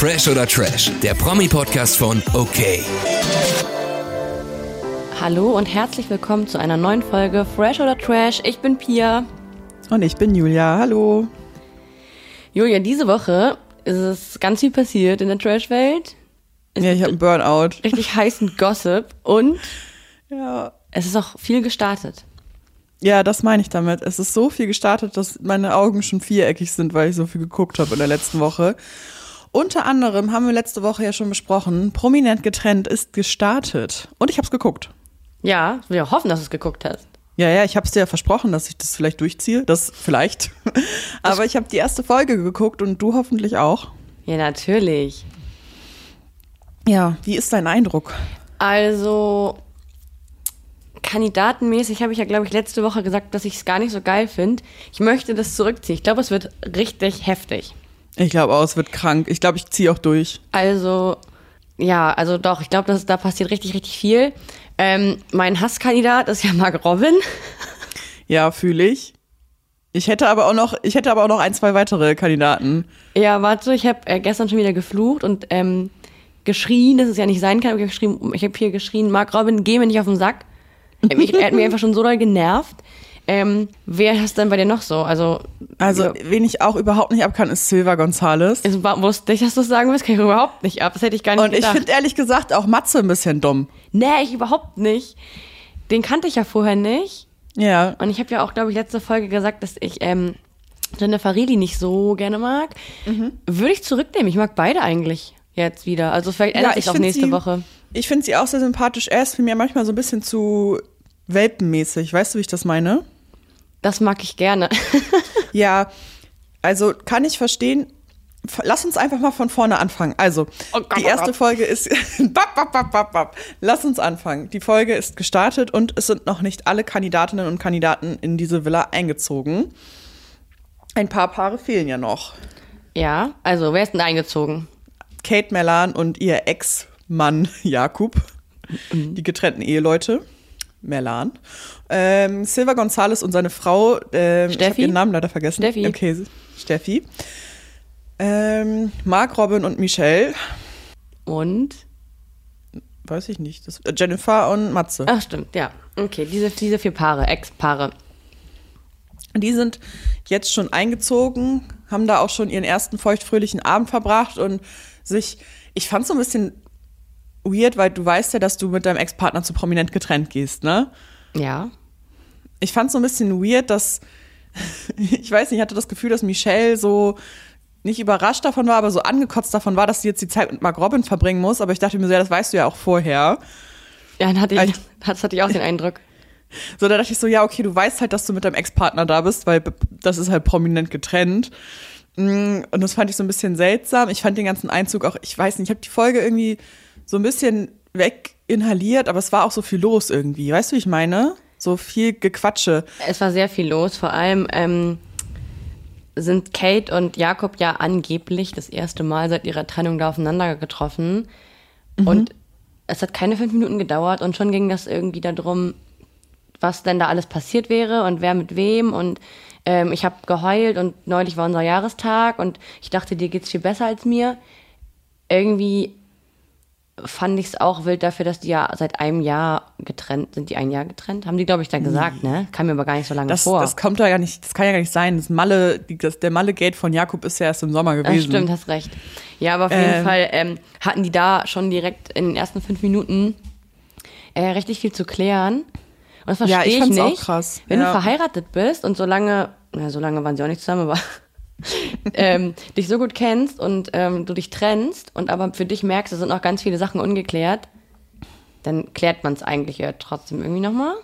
Fresh oder Trash, der Promi-Podcast von OK. Hallo und herzlich willkommen zu einer neuen Folge Fresh oder Trash. Ich bin Pia. Und ich bin Julia. Hallo. Julia, diese Woche ist es ganz viel passiert in der Trash-Welt. Ja, ich habe einen Burnout. Richtig heißen Gossip und Ja. es ist auch viel gestartet. Ja, das meine ich damit. Es ist so viel gestartet, dass meine Augen schon viereckig sind, weil ich so viel geguckt habe in der letzten Woche. Unter anderem haben wir letzte Woche ja schon besprochen, prominent getrennt ist gestartet. Und ich habe es geguckt. Ja, wir hoffen, dass du es geguckt hast. Ja, ja, ich habe es dir ja versprochen, dass ich das vielleicht durchziehe. Das vielleicht. Aber ich habe die erste Folge geguckt und du hoffentlich auch. Ja, natürlich. Ja, wie ist dein Eindruck? Also, kandidatenmäßig habe ich ja, glaube ich, letzte Woche gesagt, dass ich es gar nicht so geil finde. Ich möchte das zurückziehen. Ich glaube, es wird richtig heftig. Ich glaube auch, es wird krank. Ich glaube, ich ziehe auch durch. Also, ja, also doch, ich glaube, da passiert richtig, richtig viel. Ähm, mein Hasskandidat ist ja Mark Robin. Ja, fühle ich. Ich hätte aber auch noch, ich hätte aber auch noch ein, zwei weitere Kandidaten. Ja, warte, ich habe äh, gestern schon wieder geflucht und ähm, geschrien, dass es ja nicht sein kann. Ich habe habe hier geschrien, Mark Robin, geh mir nicht auf den Sack. Ich, er hat mich einfach schon so doll genervt. Ähm, wer ist denn bei dir noch so? Also, Also, ja, wen ich auch überhaupt nicht abkann, ist Silva Gonzales. es war, wusste ich, dass du es sagen willst, kann ich überhaupt nicht ab. Das hätte ich gar nicht Und ich gedacht. finde ehrlich gesagt auch Matze ein bisschen dumm. nee, ich überhaupt nicht. Den kannte ich ja vorher nicht. Ja. Und ich habe ja auch, glaube ich, letzte Folge gesagt, dass ich ähm, Jennifer Reilly nicht so gerne mag. Mhm. Würde ich zurücknehmen. Ich mag beide eigentlich jetzt wieder. Also vielleicht ändert sich auch nächste sie, Woche. Ich finde sie auch sehr sympathisch. Er ist für mir manchmal so ein bisschen zu welpenmäßig. Weißt du, wie ich das meine? Das mag ich gerne. Ja, also kann ich verstehen. Lass uns einfach mal von vorne anfangen. Also, Oh die oh erste. Folge ist. bap, bap, bap, bap, bap. Lass uns anfangen. Die Folge ist gestartet und es sind noch nicht alle Kandidatinnen und Kandidaten in diese Villa eingezogen. Ein paar Paare fehlen ja noch. ja, also wer ist denn eingezogen? Kate Melan und ihr Ex-Mann Jakub, die getrennten Eheleute. Melan. Ähm, Silva Gonzales und seine Frau, ähm, ich habe Steffi? ihren Namen leider vergessen. Steffi. Okay, Steffi. Ähm, Mark Robin und Michelle, Und? weiß ich nicht. Das, äh, Jennifer und Matze. Ach, stimmt, ja. Okay, diese, diese vier Paare, Ex-Paare. Die sind jetzt schon eingezogen, haben da auch schon ihren ersten feuchtfröhlichen Abend verbracht und sich, ich fand so ein bisschen weird, weil du weißt ja, dass du mit deinem Ex-Partner zu prominent getrennt gehst, ne? Ja. Ich fand so ein bisschen weird, dass ich weiß nicht, ich hatte das Gefühl, dass Michelle so nicht überrascht davon war, aber so angekotzt davon war, dass sie jetzt die Zeit mit Mark Robin verbringen muss. Aber ich dachte mir so, ja, das weißt du ja auch vorher. Ja, dann hatte ich, das hatte ich auch den Eindruck. So, da dachte ich so, ja, okay, du weißt halt, dass du mit deinem Ex-Partner da bist, weil das ist halt prominent getrennt. Mm, Und das fand ich so ein bisschen seltsam. Ich fand den ganzen Einzug auch, ich weiß nicht, ich habe die Folge irgendwie so ein bisschen weginhaliert, aber es war auch so viel los irgendwie. Weißt du, wie ich meine? So viel Gequatsche. Es war sehr viel los. Vor allem ähm, sind Kate und Jakob ja angeblich das erste Mal seit ihrer Trennung da aufeinander getroffen. Und es hat keine fünf Minuten gedauert und schon ging das irgendwie darum, was denn da alles passiert wäre und wer mit wem. Und ähm, ich habe geheult und neulich war unser Jahrestag und ich dachte, dir geht's viel besser als mir. Irgendwie fand ich es auch wild dafür, dass die ja seit einem Jahr getrennt sind. Die ein Jahr getrennt? Haben die, glaube ich, da gesagt, ne? Kam mir aber gar nicht so lange Das, vor. das kommt da ja nicht, das kann ja gar nicht sein. Das Malle, das, der Malle-Gate von Jakob ist ja erst im Sommer Ja, gewesen. stimmt, hast recht. Ja, aber auf jeden Ähm. Fall ähm, hatten die da schon direkt in den ersten fünf Minuten äh, richtig viel zu klären. Und das verstehe Ja, ich ich, fand's auch nicht. krass. Wenn Ja. du verheiratet bist und so lange, na, so lange waren sie auch nicht zusammen, aber ähm, dich so gut kennst und ähm, du dich trennst und aber für dich merkst, es sind noch ganz viele Sachen ungeklärt, dann klärt man es eigentlich ja trotzdem irgendwie nochmal.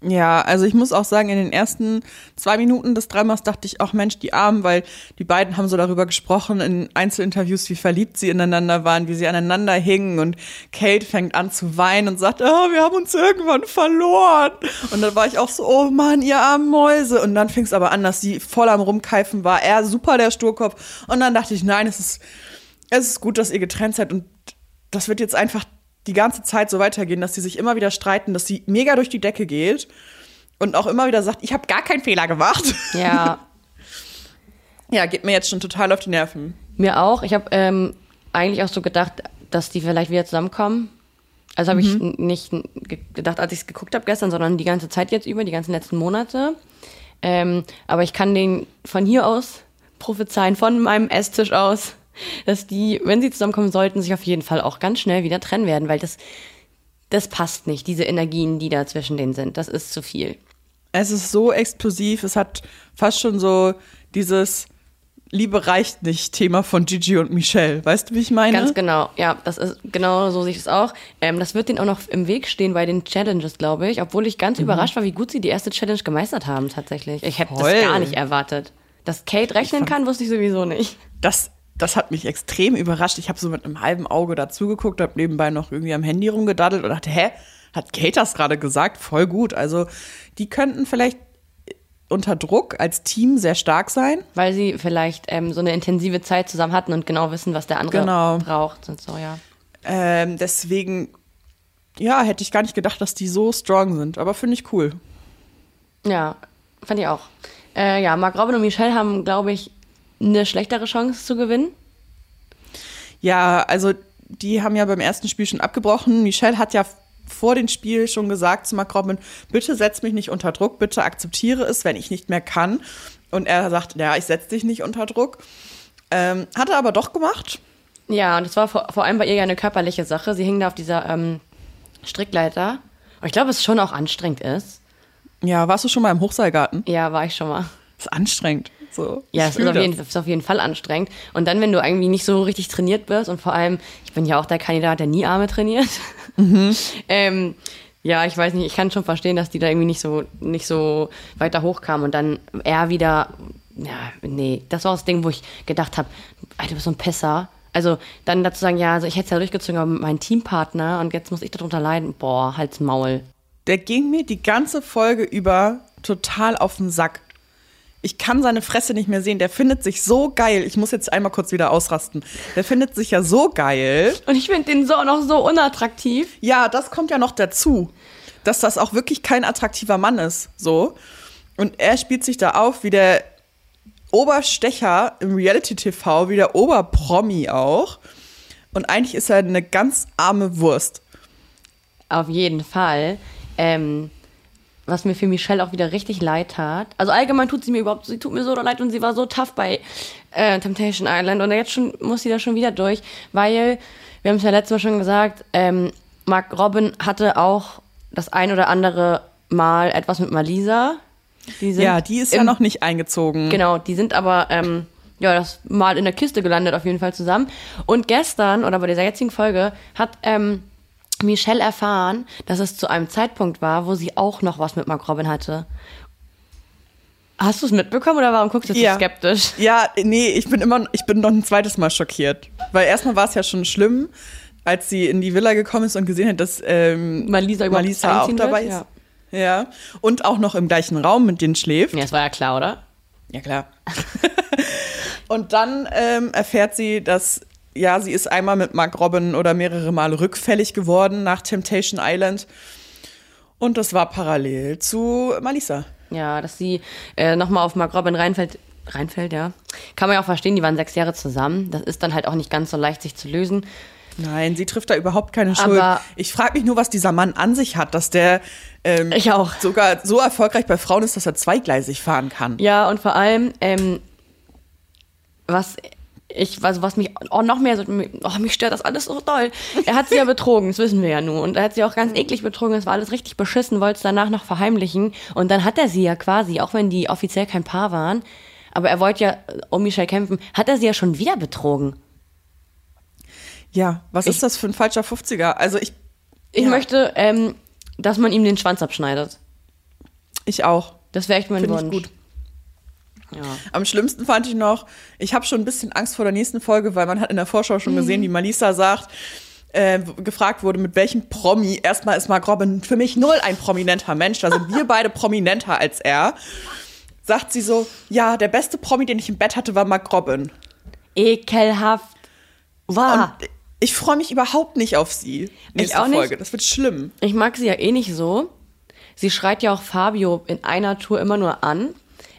Ja, also ich muss auch sagen, in den ersten zwei Minuten des Dramas dachte ich auch, Mensch, die Armen, weil die beiden haben so darüber gesprochen in Einzelinterviews, wie verliebt sie ineinander waren, wie sie aneinander hingen und Kate fängt an zu weinen und sagt, oh, wir haben uns irgendwann verloren. Und dann war ich auch so, oh Mann, ihr armen Mäuse. Und dann fing es aber an, dass sie voll am Rumkeifen war, er super der Sturkopf. Und dann dachte ich, nein, es ist, es ist gut, dass ihr getrennt seid und das wird jetzt einfach die ganze Zeit so weitergehen, dass sie sich immer wieder streiten, dass sie mega durch die Decke geht und auch immer wieder sagt, ich habe gar keinen Fehler gemacht. Ja, Ja, geht mir jetzt schon total auf die Nerven. mir auch. Ich habe ähm, eigentlich auch so gedacht, dass die vielleicht wieder zusammenkommen. Also habe ich n- nicht gedacht, als ich es geguckt habe gestern, sondern die ganze Zeit jetzt über, die ganzen letzten Monate. Ähm, aber ich kann den von hier aus prophezeien, von meinem Esstisch aus, dass die, wenn sie zusammenkommen sollten, sich auf jeden Fall auch ganz schnell wieder trennen werden, weil das, das passt nicht, diese Energien, die da zwischen denen sind. Das ist zu viel. Es ist so explosiv, es hat fast schon so dieses Liebe reicht nicht Thema von Gigi und Michelle. Weißt du, wie ich meine? Ganz genau, ja, das ist genau so sehe ich es auch. Ähm, das wird denen auch noch im Weg stehen bei den Challenges, glaube ich, obwohl ich ganz überrascht war, wie gut sie die erste Challenge gemeistert haben tatsächlich. Ich hätte das gar nicht erwartet. Dass Kate rechnen kann, wusste ich sowieso nicht. Das, das hat mich extrem überrascht. Ich habe so mit einem halben Auge dazugeguckt, habe nebenbei noch irgendwie am Handy rumgedaddelt und dachte, hä, hat Kate das gerade gesagt? Voll gut. Also die könnten vielleicht unter Druck als Team sehr stark sein. Weil sie vielleicht ähm, so eine intensive Zeit zusammen hatten und genau wissen, was der andere Genau. braucht und so, ja. Ähm, deswegen, ja, hätte ich gar nicht gedacht, dass die so strong sind. Aber finde ich cool. Ja, fand ich auch. Äh, ja, Mark Robin und Michelle haben, glaube ich, eine schlechtere Chance zu gewinnen. Ja, also die haben ja beim ersten Spiel schon abgebrochen. Michelle hat ja vor dem Spiel schon gesagt zu Mark Robin, bitte setz mich nicht unter Druck, bitte akzeptiere es, wenn ich nicht mehr kann. Und er sagt, ja, ich setze dich nicht unter Druck. Ähm, hat er aber doch gemacht. Ja, und das war vor, vor allem bei ihr ja eine körperliche Sache. Sie hing da auf dieser ähm, Strickleiter. Und ich glaube, es schon auch anstrengend ist. Ja, warst du schon mal im Hochseilgarten? Ja, war ich schon mal. Das ist anstrengend. So, Ja, es ist auf, jeden, ist auf jeden Fall anstrengend. Und dann, wenn du irgendwie nicht so richtig trainiert wirst und vor allem, ich bin ja auch der Kandidat, der nie Arme trainiert. ähm, ja, ich weiß nicht, ich kann schon verstehen, dass die da irgendwie nicht so, nicht so weiter hochkamen und dann er wieder, ja, nee, das war das Ding, wo ich gedacht habe, Alter, du bist so ein Pisser. Also dann dazu sagen, ja, also ich hätte es ja durchgezogen, aber meinem Teampartner und jetzt muss ich darunter leiden. Boah, halt's Maul. Der ging mir die ganze Folge über total auf den Sack. Ich kann seine Fresse nicht mehr sehen. Der findet sich so geil. Ich muss jetzt einmal kurz wieder ausrasten. Der findet sich ja so geil. Und ich finde den so noch so unattraktiv. Ja, das kommt ja noch dazu, dass das auch wirklich kein attraktiver Mann ist. So. Und er spielt sich da auf wie der Oberstecher im Reality-TV, wie der Oberpromi auch. Und eigentlich ist er eine ganz arme Wurst. Auf jeden Fall. Ähm, was mir für Michelle auch wieder richtig leid tat. Also allgemein tut sie mir überhaupt, sie tut mir so leid und sie war so tough bei äh, Temptation Island und jetzt schon muss sie da schon wieder durch, weil wir haben es ja letztes Mal schon gesagt, ähm, Mark Robin hatte auch das ein oder andere Mal etwas mit Malisa. Die Ja, die ist ja im- noch nicht eingezogen. Genau, die sind aber ähm, ja das mal in der Kiste gelandet auf jeden Fall zusammen. Und gestern oder bei dieser jetzigen Folge hat ähm, Michelle erfahren, dass es zu einem Zeitpunkt war, wo sie auch noch was mit Mark Robin hatte. Hast du es mitbekommen oder warum guckst du Ja. so skeptisch? Ja, nee, ich bin immer, ich bin noch ein zweites Mal schockiert. Weil erstmal war es ja schon schlimm, als sie in die Villa gekommen ist und gesehen hat, dass ähm, Malisa Malisa auch dabei wird, ist. Ja. Und auch noch im gleichen Raum mit denen schläft. Ja, das war ja klar, oder? Ja, klar. und dann ähm, erfährt sie, dass, ja, sie ist einmal mit Mark Robin oder mehrere Male rückfällig geworden nach Temptation Island. Und das war parallel zu Malisa. Ja, dass sie äh, nochmal auf Mark Robin reinfällt. Reinfällt, ja. Kann man ja auch verstehen, die waren sechs Jahre zusammen. Das ist dann halt auch nicht ganz so leicht, sich zu lösen. Nein, sie trifft da überhaupt keine Schuld. Aber- ich frage mich nur, was dieser Mann an sich hat, dass der ähm, Ich auch. sogar so erfolgreich bei Frauen ist, dass er zweigleisig fahren kann. Ja, und vor allem, ähm, was ich, also was mich auch noch mehr so, oh, mich stört das alles so doll. Er hat sie ja betrogen, das wissen wir ja nun. Und er hat sie auch ganz eklig betrogen, es war alles richtig beschissen, wollte es danach noch verheimlichen. Und dann hat er sie ja quasi, auch wenn die offiziell kein Paar waren, aber er wollte ja um Michelle kämpfen, hat er sie ja schon wieder betrogen. Ja, was ist das für ein falscher 50er? Also ich, Ich Ja. möchte, ähm, dass man ihm den Schwanz abschneidet. ich auch. Das wäre echt mein Finde ich Wunsch. gut. Ja. Am schlimmsten fand ich noch, ich habe schon ein bisschen Angst vor der nächsten Folge, weil man hat in der Vorschau Mhm. schon gesehen, wie Malisa sagt, äh, gefragt wurde, mit welchem Promi. Erstmal ist Mark Robin für mich null ein prominenter Mensch, da sind wir beide prominenter als er. Sagt sie so, ja, der beste Promi, den ich im Bett hatte, war Mark Robin. Ekelhaft. Wow. Und ich freue mich überhaupt nicht auf sie. Nächste auch nicht. Folge. Das wird schlimm. Ich mag sie ja eh nicht so. Sie schreit ja auch Fabio in einer Tour immer nur an.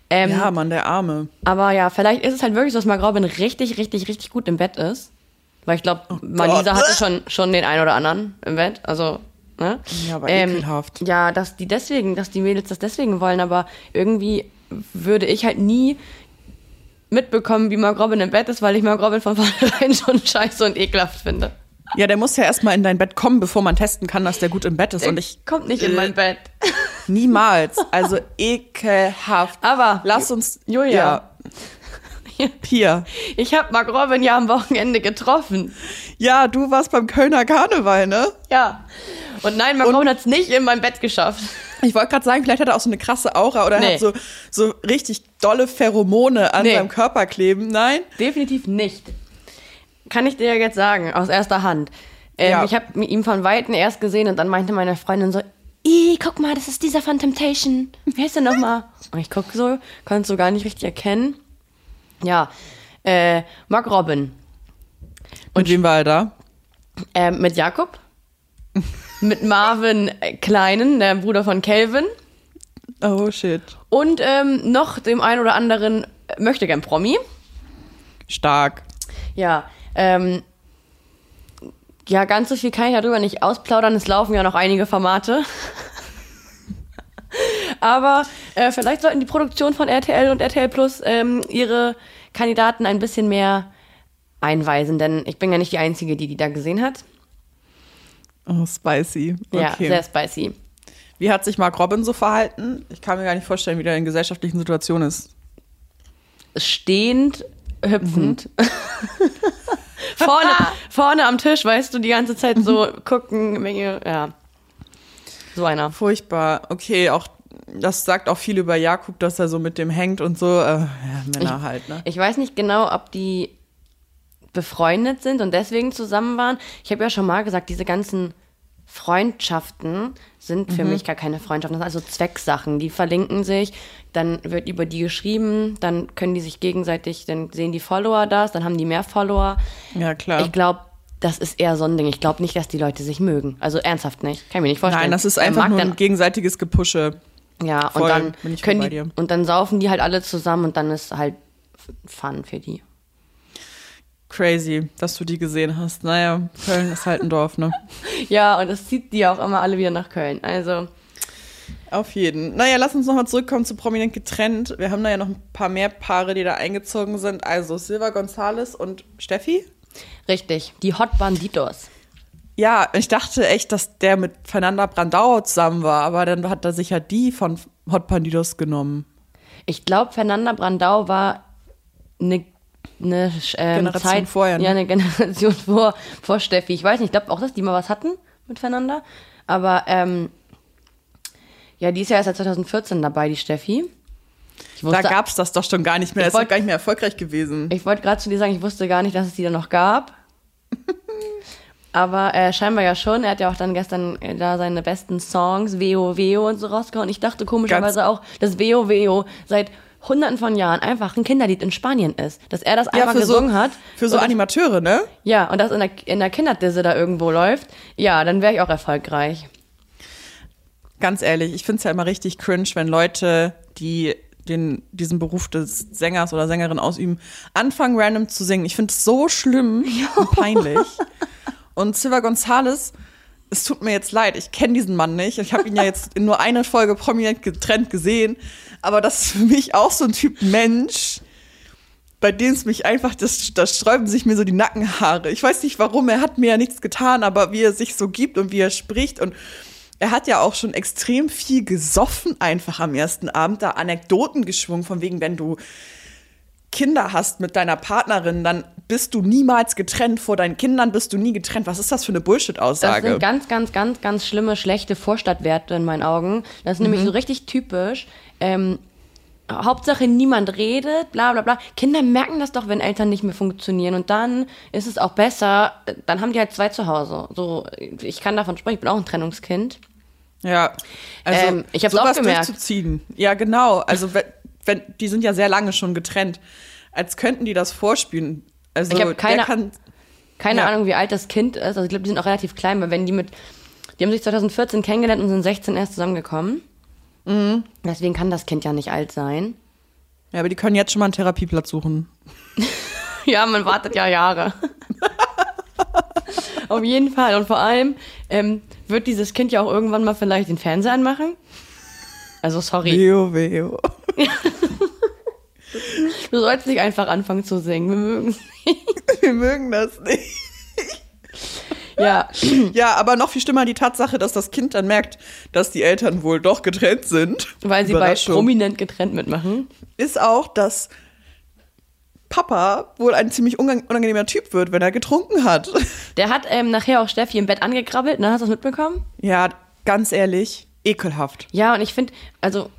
Ähm, Ja, Mann, der Arme. Aber ja, vielleicht ist es halt wirklich so, dass Mark Robin richtig, richtig, richtig gut im Bett ist. Weil ich glaube, Malisa hatte schon, schon den einen oder anderen im Bett. Also, ne? Ja, aber ekelhaft. Ja, dass die deswegen, dass die Mädels das deswegen wollen, aber irgendwie würde ich halt nie mitbekommen, wie Mark Robin im Bett ist, weil ich Mark Robin von vornherein schon scheiße und ekelhaft finde. Ja, der muss ja erstmal in dein Bett kommen, bevor man testen kann, dass der gut im Bett ist. Der und ich kommt nicht in mein Bett. niemals. Also ekelhaft. Aber Lass uns. Julia. Ja. Hier. ich habe Mark Robin ja am Wochenende getroffen. Ja, du warst beim Kölner Karneval, ne? Ja. Und nein, Mark Robin hat es nicht in mein Bett geschafft. Ich wollte gerade sagen, vielleicht hat er auch so eine krasse Aura oder er Nee. hat so, so richtig dolle Pheromone an Nee. seinem Körper kleben. Nein? Definitiv nicht. Kann ich dir jetzt sagen, aus erster Hand. Ähm, Ja. Ich habe ihn von Weitem erst gesehen und dann meinte meine Freundin so, Ih, guck mal, das ist dieser von Temptation. Wer ist der nochmal? Und ich guck so, konnte es so gar nicht richtig erkennen. Ja, äh, Mark Robin. Und wem war er da? Ähm, mit Jakob. mit Marvin äh, Kleinen, der Bruder von Calvin. Oh shit. Und ähm, noch dem einen oder anderen möchte gern Promi. Stark. Ja, ähm, ja, ganz so viel kann ich darüber nicht ausplaudern. Es laufen ja noch einige Formate. Aber äh, vielleicht sollten die Produktionen von RTL und RTL Plus ähm, ihre Kandidaten ein bisschen mehr einweisen, denn ich bin ja nicht die Einzige, die die da gesehen hat. Oh, spicy. Ja, Okay. sehr spicy. Wie hat sich Mark Robin so verhalten? Ich kann mir gar nicht vorstellen, wie der in gesellschaftlichen Situationen ist. Stehend, hüpfend. vorne, vorne am Tisch, weißt du, die ganze Zeit so gucken, Menge, ja. So einer. Furchtbar. Okay, auch das sagt auch viel über Jakob, dass er so mit dem hängt und so. Äh, ja, Männer halt, ne? Ich weiß nicht genau, ob die befreundet sind und deswegen zusammen waren. Ich habe ja schon mal gesagt, diese ganzen Freundschaften sind für mich gar keine Freundschaften. Das sind also Zwecksachen. Die verlinken sich, dann wird über die geschrieben, dann können die sich gegenseitig, dann sehen die Follower das, dann haben die mehr Follower. Ja, klar. Ich glaube, das ist eher so ein Ding. Ich glaube nicht, dass die Leute sich mögen. Also ernsthaft nicht. Kann ich mir nicht vorstellen. Nein, das ist einfach nur ein gegenseitiges Gepusche. ja, Voll, und dann können die und dann saufen die halt alle zusammen und dann ist halt Fun für die. Crazy, dass du die gesehen hast. Naja, Köln ist halt ein Dorf, ne? Ja, und das zieht die auch immer alle wieder nach Köln. Also, Auf jeden. Naja, lass uns nochmal zurückkommen zu Prominent getrennt. Wir haben da ja noch ein paar mehr Paare, die da eingezogen sind. Also Silva Gonzales und Steffi. richtig, die Hot Banditos. Ja, ich dachte echt, dass der mit Fernanda Brandauer zusammen war, aber dann hat er sich ja die von Hot Bandidos genommen. Ich glaube, Fernanda Brandau war eine eine ähm, Generation Zeit vorher, ne? Ja, eine Generation vor, vor Steffi. Ich weiß nicht, ich glaube auch, dass die mal was hatten mit Fernanda. Aber ähm, ja, die ist ja erst seit 2014 dabei, die Steffi. Ich Da wusste, gab's das doch schon gar nicht mehr. Das ist doch gar nicht mehr erfolgreich gewesen. Ich wollte gerade zu dir sagen, ich wusste gar nicht, dass es die da noch gab. Aber äh, scheinbar ja schon. Er hat ja auch dann gestern äh, da seine besten Songs, Veo Veo und so rausgehauen. Ich dachte komischerweise auch, dass Veo Veo seit hunderten von Jahren einfach ein Kinderlied in Spanien ist. Dass er das für so, gesungen hat. Für so Animateure, ne? Ja, und das in der, in der Kinderdisse da irgendwo läuft. Ja, dann wäre ich auch erfolgreich. Ganz ehrlich, ich finde es ja immer richtig cringe, wenn Leute, die den, diesen Beruf des Sängers oder Sängerin ausüben, anfangen random zu singen. Ich finde es so schlimm und peinlich. Und Silva Gonzales, es tut mir jetzt leid, ich kenne diesen Mann nicht. Ich habe ihn ja jetzt in nur einer Folge prominent getrennt gesehen. Aber das ist für mich auch so ein Typ Mensch, bei dem es mich einfach, das, das sträuben sich mir so die Nackenhaare. Ich weiß nicht warum, er hat mir ja nichts getan, aber wie er sich so gibt und wie er spricht und er hat ja auch schon extrem viel gesoffen einfach am ersten Abend, da Anekdoten geschwungen, von wegen, wenn du Kinder hast mit deiner Partnerin, dann bist du niemals getrennt, vor deinen Kindern bist du nie getrennt. Was ist das für eine Das Bullshit-Aussage? sind ganz, ganz, ganz, ganz schlimme, schlechte Vorstadtwerte in meinen Augen. Das ist nämlich so richtig typisch. Ähm, Hauptsache niemand redet, bla bla bla. Kinder merken das doch, wenn Eltern nicht mehr funktionieren. Und dann ist es auch besser, dann haben die halt zwei zu Hause. So, ich kann davon sprechen, ich bin auch ein Trennungskind. Ja, also Ähm, ich sowas auch gemerkt. durchzuziehen. Ja, genau. Also wenn, wenn, die sind ja sehr lange schon getrennt, als könnten die das vorspielen. Also Ich hab keine- kann, Keine Ja. Ahnung, wie alt das Kind ist. Also ich glaube, die sind auch relativ klein, weil wenn die mit, die haben sich 2014 kennengelernt und sind 16 erst zusammengekommen. Mhm. Deswegen kann das Kind ja nicht alt sein. ja, aber die können jetzt schon mal einen Therapieplatz suchen. Ja, man wartet ja Jahre. Auf jeden Fall. Und vor allem ähm, wird dieses Kind ja auch irgendwann mal vielleicht den Fernseher anmachen. Also sorry. Weo, weo. Du sollst nicht einfach anfangen zu singen. Wir mögen Wir mögen das nicht. Ja, Ja, aber noch viel schlimmer die Tatsache, dass das Kind dann merkt, dass die Eltern wohl doch getrennt sind. weil sie bei prominent getrennt mitmachen. Ist auch, dass Papa wohl ein ziemlich unang- unangenehmer Typ wird, wenn er getrunken hat. Der hat ähm, nachher auch Steffi im Bett angekrabbelt, ne? Hast du das mitbekommen? Ja, ganz ehrlich, ekelhaft. Ja, und ich finde, also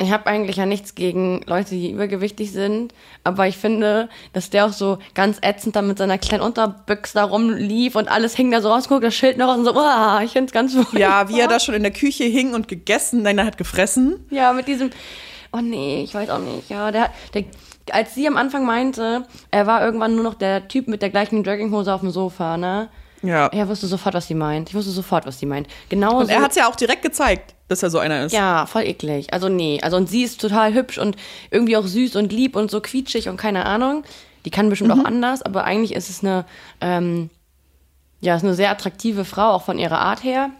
ich habe eigentlich ja nichts gegen Leute, die übergewichtig sind, aber ich finde, dass der auch so ganz ätzend da mit seiner kleinen Unterbüchse da rumlief und alles hing da so raus, guck, das Schild noch raus und so, uah, ich finde es ganz furchtbar. Ja, wie er da schon in der Küche hing und gegessen, nein, er hat gefressen. Ja, mit diesem, oh nee, ich weiß auch nicht, ja, der, der, als sie am Anfang meinte, er war irgendwann nur noch der Typ mit der gleichen Jogginghose auf dem Sofa, ne? Ja. Er wusste sofort, was sie meint. Ich wusste sofort, was sie meint. Genau Und er hat es ja auch direkt gezeigt, dass er so einer ist. Ja, voll eklig. Also nee, also und sie ist total hübsch und irgendwie auch süß und lieb und so quietschig und keine Ahnung. Die kann bestimmt auch anders, aber eigentlich ist es eine, ähm, ja, ist eine sehr attraktive Frau, auch von ihrer Art her.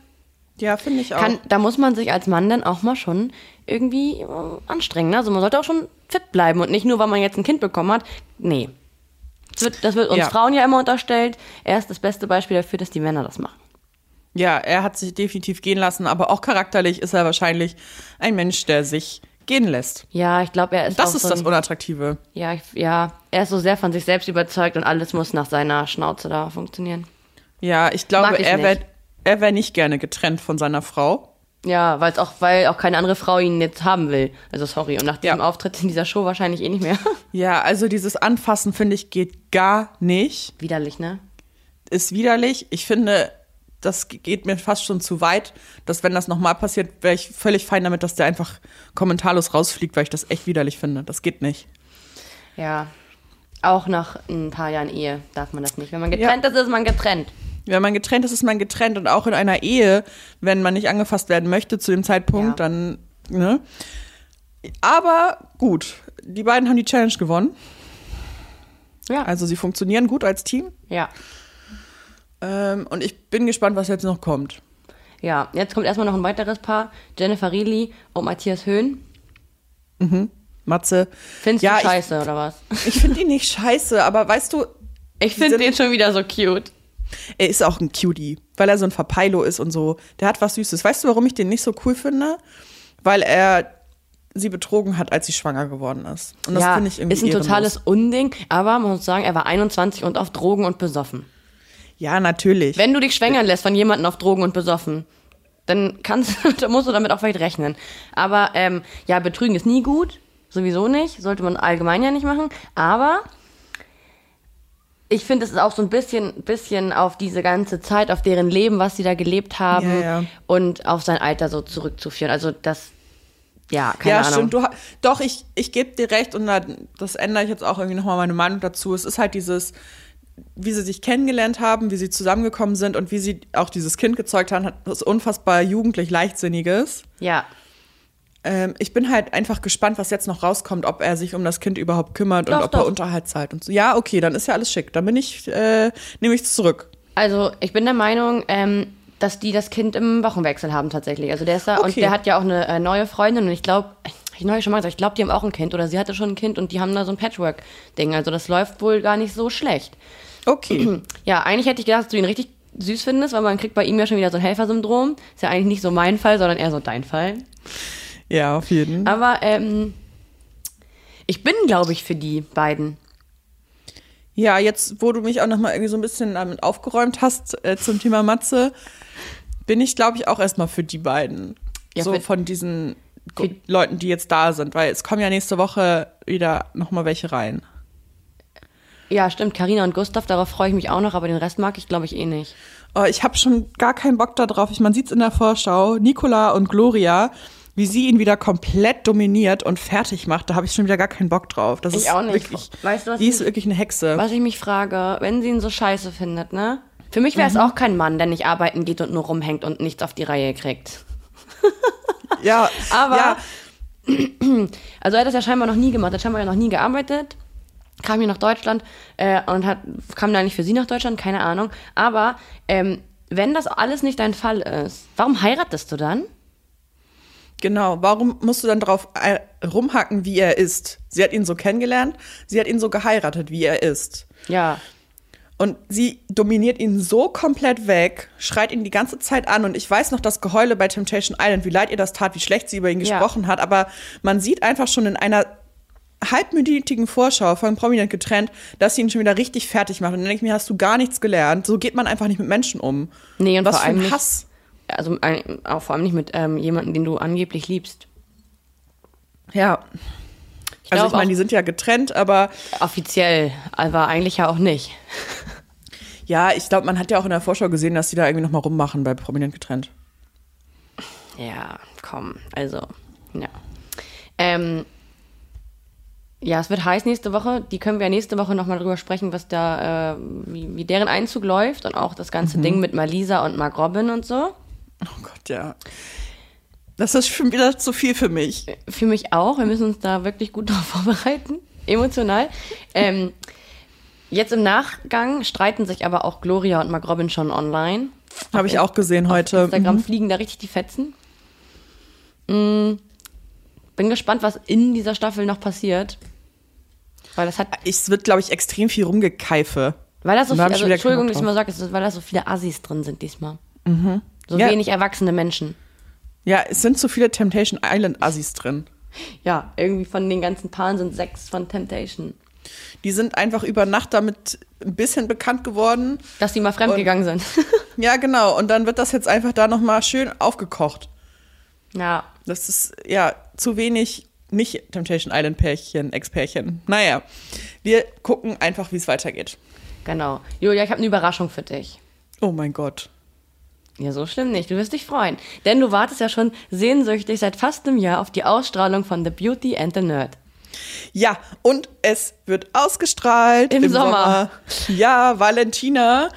Ja, finde ich auch. Kann, da muss man sich als Mann dann auch mal schon irgendwie äh, anstrengen. Ne? Also man sollte auch schon fit bleiben und nicht nur, weil man jetzt ein Kind bekommen hat. Nee. Das wird, das wird uns Ja. Frauen ja immer unterstellt. Er ist das beste Beispiel dafür, dass die Männer das machen. Ja, er hat sich definitiv gehen lassen, aber auch charakterlich ist er wahrscheinlich ein Mensch, der sich gehen lässt. Ja, ich glaube, er ist Das auch ist so das Unattraktive. Ja, ich, ja, er ist so sehr von sich selbst überzeugt und alles muss nach seiner Schnauze da funktionieren. Ja, ich glaube, ich er wäre nicht. er wär nicht gerne getrennt von seiner Frau. Ja, weil auch, weil auch keine andere Frau ihn jetzt haben will. Also sorry. Und nach diesem Ja. Auftritt in dieser Show wahrscheinlich eh nicht mehr. Ja, also dieses Anfassen, finde ich, geht gar nicht. Widerlich, ne? Ist widerlich. Ich finde, das geht mir fast schon zu weit, dass wenn das nochmal passiert, wäre ich völlig fein damit, dass der einfach kommentarlos rausfliegt, weil ich das echt widerlich finde. Das geht nicht. Ja. Auch nach ein paar Jahren Ehe darf man das nicht. Wenn man getrennt ist, ist man getrennt. Wenn man getrennt ist, ist man getrennt und auch in einer Ehe, wenn man nicht angefasst werden möchte zu dem Zeitpunkt, Ja. dann, ne? Aber gut, die beiden haben die Challenge gewonnen. Ja. Also sie funktionieren gut als Team. ja. Ähm, und ich bin gespannt, was jetzt noch kommt. Ja. Jetzt kommt erstmal noch ein weiteres Paar. Jennifer Rieli und Matthias Höhn. Matze. Findest Ja, du ich- scheiße, oder was? Ich finde ihn nicht scheiße, aber weißt du, Ich finde den schon wieder so cute. er ist auch ein Cutie, weil er so ein Verpeilo ist und so. Der hat was Süßes. Weißt du, warum ich den nicht so cool finde? Weil er sie betrogen hat, als sie schwanger geworden ist. Und das ja, finde ich irgendwie ist ein ehrenlos. totales Unding, aber man muss sagen, er war 21 und auf Drogen und besoffen. Ja, natürlich. Wenn du dich schwängern lässt von jemandem auf Drogen und besoffen, dann kannst dann musst du damit auch vielleicht rechnen. Aber ähm, ja, betrügen ist nie gut, sowieso nicht, sollte man allgemein ja nicht machen. Aber ich finde, es ist auch so ein bisschen, bisschen auf diese ganze Zeit, auf deren Leben, was sie da gelebt haben Ja, ja. und auf sein Alter so zurückzuführen. Also das, ja, keine ja, Ahnung. stimmt. Du, doch, ich, ich gebe dir recht und da, das ändere ich jetzt auch irgendwie nochmal meine Meinung dazu. Es ist halt dieses, wie sie sich kennengelernt haben, wie sie zusammengekommen sind und wie sie auch dieses Kind gezeugt haben, hat was unfassbar jugendlich Leichtsinniges. Ja, Ähm, ich bin halt einfach gespannt, was jetzt noch rauskommt, ob er sich um das Kind überhaupt kümmert und Doch, ob doch. er Unterhalt zahlt und so. Ja, okay, dann ist ja alles schick. Dann bin ich, äh, nehme ich zurück. Also ich bin der Meinung, ähm, dass die das Kind im Wochenwechsel haben tatsächlich. Also der ist da und Okay. der hat ja auch eine äh, neue Freundin und ich glaube, ich neulich schon mal gesagt, ich glaube, die haben auch ein Kind oder sie hatte schon ein Kind und die haben da so ein Patchwork-Ding. Also das läuft wohl gar nicht so schlecht. Okay. Ja, eigentlich hätte ich gedacht, dass du ihn richtig süß findest, weil man kriegt bei ihm ja schon wieder so ein Helfersyndrom. Ist ja eigentlich nicht so mein Fall, sondern eher so dein Fall. ja, auf jeden. Aber ähm, ich bin, glaube ich, für die beiden. Ja, jetzt, wo du mich auch nochmal irgendwie so ein bisschen damit aufgeräumt hast äh, zum Thema Matze, bin ich, glaube ich, auch erstmal für die beiden. Ja, so von diesen Leuten, die jetzt da sind, weil es kommen ja nächste Woche wieder nochmal welche rein. Ja, stimmt, Karina und Gustav, darauf freue ich mich auch noch, aber den Rest mag ich, glaube ich, eh nicht. Oh, ich habe schon gar keinen Bock da drauf. Ich, man sieht es in der Vorschau, Nicola und Gloria, wie sie ihn wieder komplett dominiert und fertig macht. Da habe ich schon wieder gar keinen Bock drauf. Das Ich ist auch nicht. Wirklich, Weißt du, was die ist ich- wirklich eine Hexe. Was ich mich frage, wenn sie ihn so scheiße findet, ne? Für mich wäre es auch kein Mann, der nicht arbeiten geht und nur rumhängt und nichts auf die Reihe kriegt. Ja, Aber- ja, Also er hat das ja scheinbar noch nie gemacht, er hat scheinbar ja noch nie gearbeitet. Kam hier nach Deutschland äh, und hat, kam da nicht für sie nach Deutschland, keine Ahnung. Aber ähm, wenn das alles nicht dein Fall ist, warum heiratest du dann? Genau, warum musst du dann drauf äh, rumhacken, wie er ist? Sie hat ihn so kennengelernt, sie hat ihn so geheiratet, wie er ist. Ja. Und sie dominiert ihn so komplett weg, schreit ihn die ganze Zeit an. Und ich weiß noch das Geheule bei Temptation Island, wie leid ihr das tat, wie schlecht sie über ihn Ja. gesprochen hat. Aber man sieht einfach schon in einer halbminütigen Vorschau von Prominent getrennt, dass sie ihn schon wieder richtig fertig macht. Und dann denke ich mir, hast du gar nichts gelernt. So geht man einfach nicht mit Menschen um. Nee, und Was vor für allem ein nicht, Hass. also ein, auch vor allem nicht mit ähm, jemandem, den du angeblich liebst. Ja. Ich Also ich meine, die sind ja getrennt, aber Offiziell, aber eigentlich ja auch nicht. ja, ich glaube, man hat ja auch in der Vorschau gesehen, dass die da irgendwie nochmal rummachen bei Prominent getrennt. Ja, komm, also, ja. Ähm, ja, es wird heiß nächste Woche. Die können wir ja nächste Woche nochmal drüber sprechen, was da, äh, wie, wie deren Einzug läuft und auch das ganze Ding mit Malisa und Mark Robin und so. Oh Gott, ja. Das ist schon wieder zu viel für mich. Für mich auch. Wir müssen uns da wirklich gut darauf vorbereiten. Emotional. Ähm, jetzt im Nachgang streiten sich aber auch Gloria und Mark Robin schon online. Habe ich auch gesehen heute. Instagram Mhm. fliegen da richtig die Fetzen. Mm, bin gespannt, was in dieser Staffel noch passiert. Weil das hat, Es wird, glaube ich, extrem viel rumgekeife. weil da so viel, also, Entschuldigung, dass ich mal sage, weil da so viele Assis drin sind diesmal. So Mhm. Ja. wenig erwachsene Menschen. Ja, es sind zu viele Temptation Island Assis drin. Ja, irgendwie von den ganzen Paaren sind sechs von Temptation. Die sind einfach über Nacht damit ein bisschen bekannt geworden. Dass die mal fremdgegangen sind. Ja, genau. Und dann wird das jetzt einfach da nochmal schön aufgekocht. ja. Das ist ja zu wenig nicht Temptation Island Pärchen, Ex-Pärchen. Naja, wir gucken einfach, wie es weitergeht. Genau. Julia, ich habe eine Überraschung für dich. Oh mein Gott. Ja, so schlimm nicht. Du wirst dich freuen. Denn du wartest ja schon sehnsüchtig seit fast einem Jahr auf die Ausstrahlung von The Beauty and the Nerd. Ja, und es wird ausgestrahlt Im Sommer. Ja, Valentina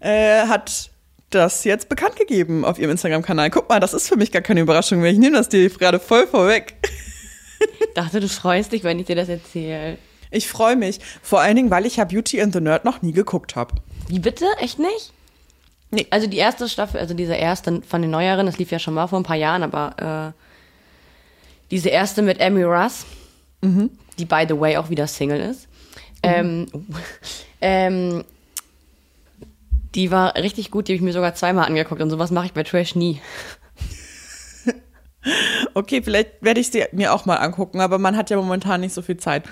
äh, hat das jetzt bekannt gegeben auf ihrem Instagram-Kanal. Guck mal, das ist für mich gar keine Überraschung mehr. Ich nehme das dir gerade voll vorweg. Dachte, du freust dich, wenn ich dir das erzähle. Ich freue mich. Vor allen Dingen, weil ich ja Beauty and the Nerd noch nie geguckt habe. Wie bitte? Echt nicht? Nee. Also die erste Staffel, also diese erste von den neueren, das lief ja schon mal vor ein paar Jahren, aber äh, diese erste mit Amy Russ, die by the way auch wieder Single ist, ähm, ähm, die war richtig gut, die habe ich mir sogar zweimal angeguckt und sowas mache ich bei Trash nie. Okay, vielleicht werde ich sie mir auch mal angucken, aber man hat ja momentan nicht so viel Zeit.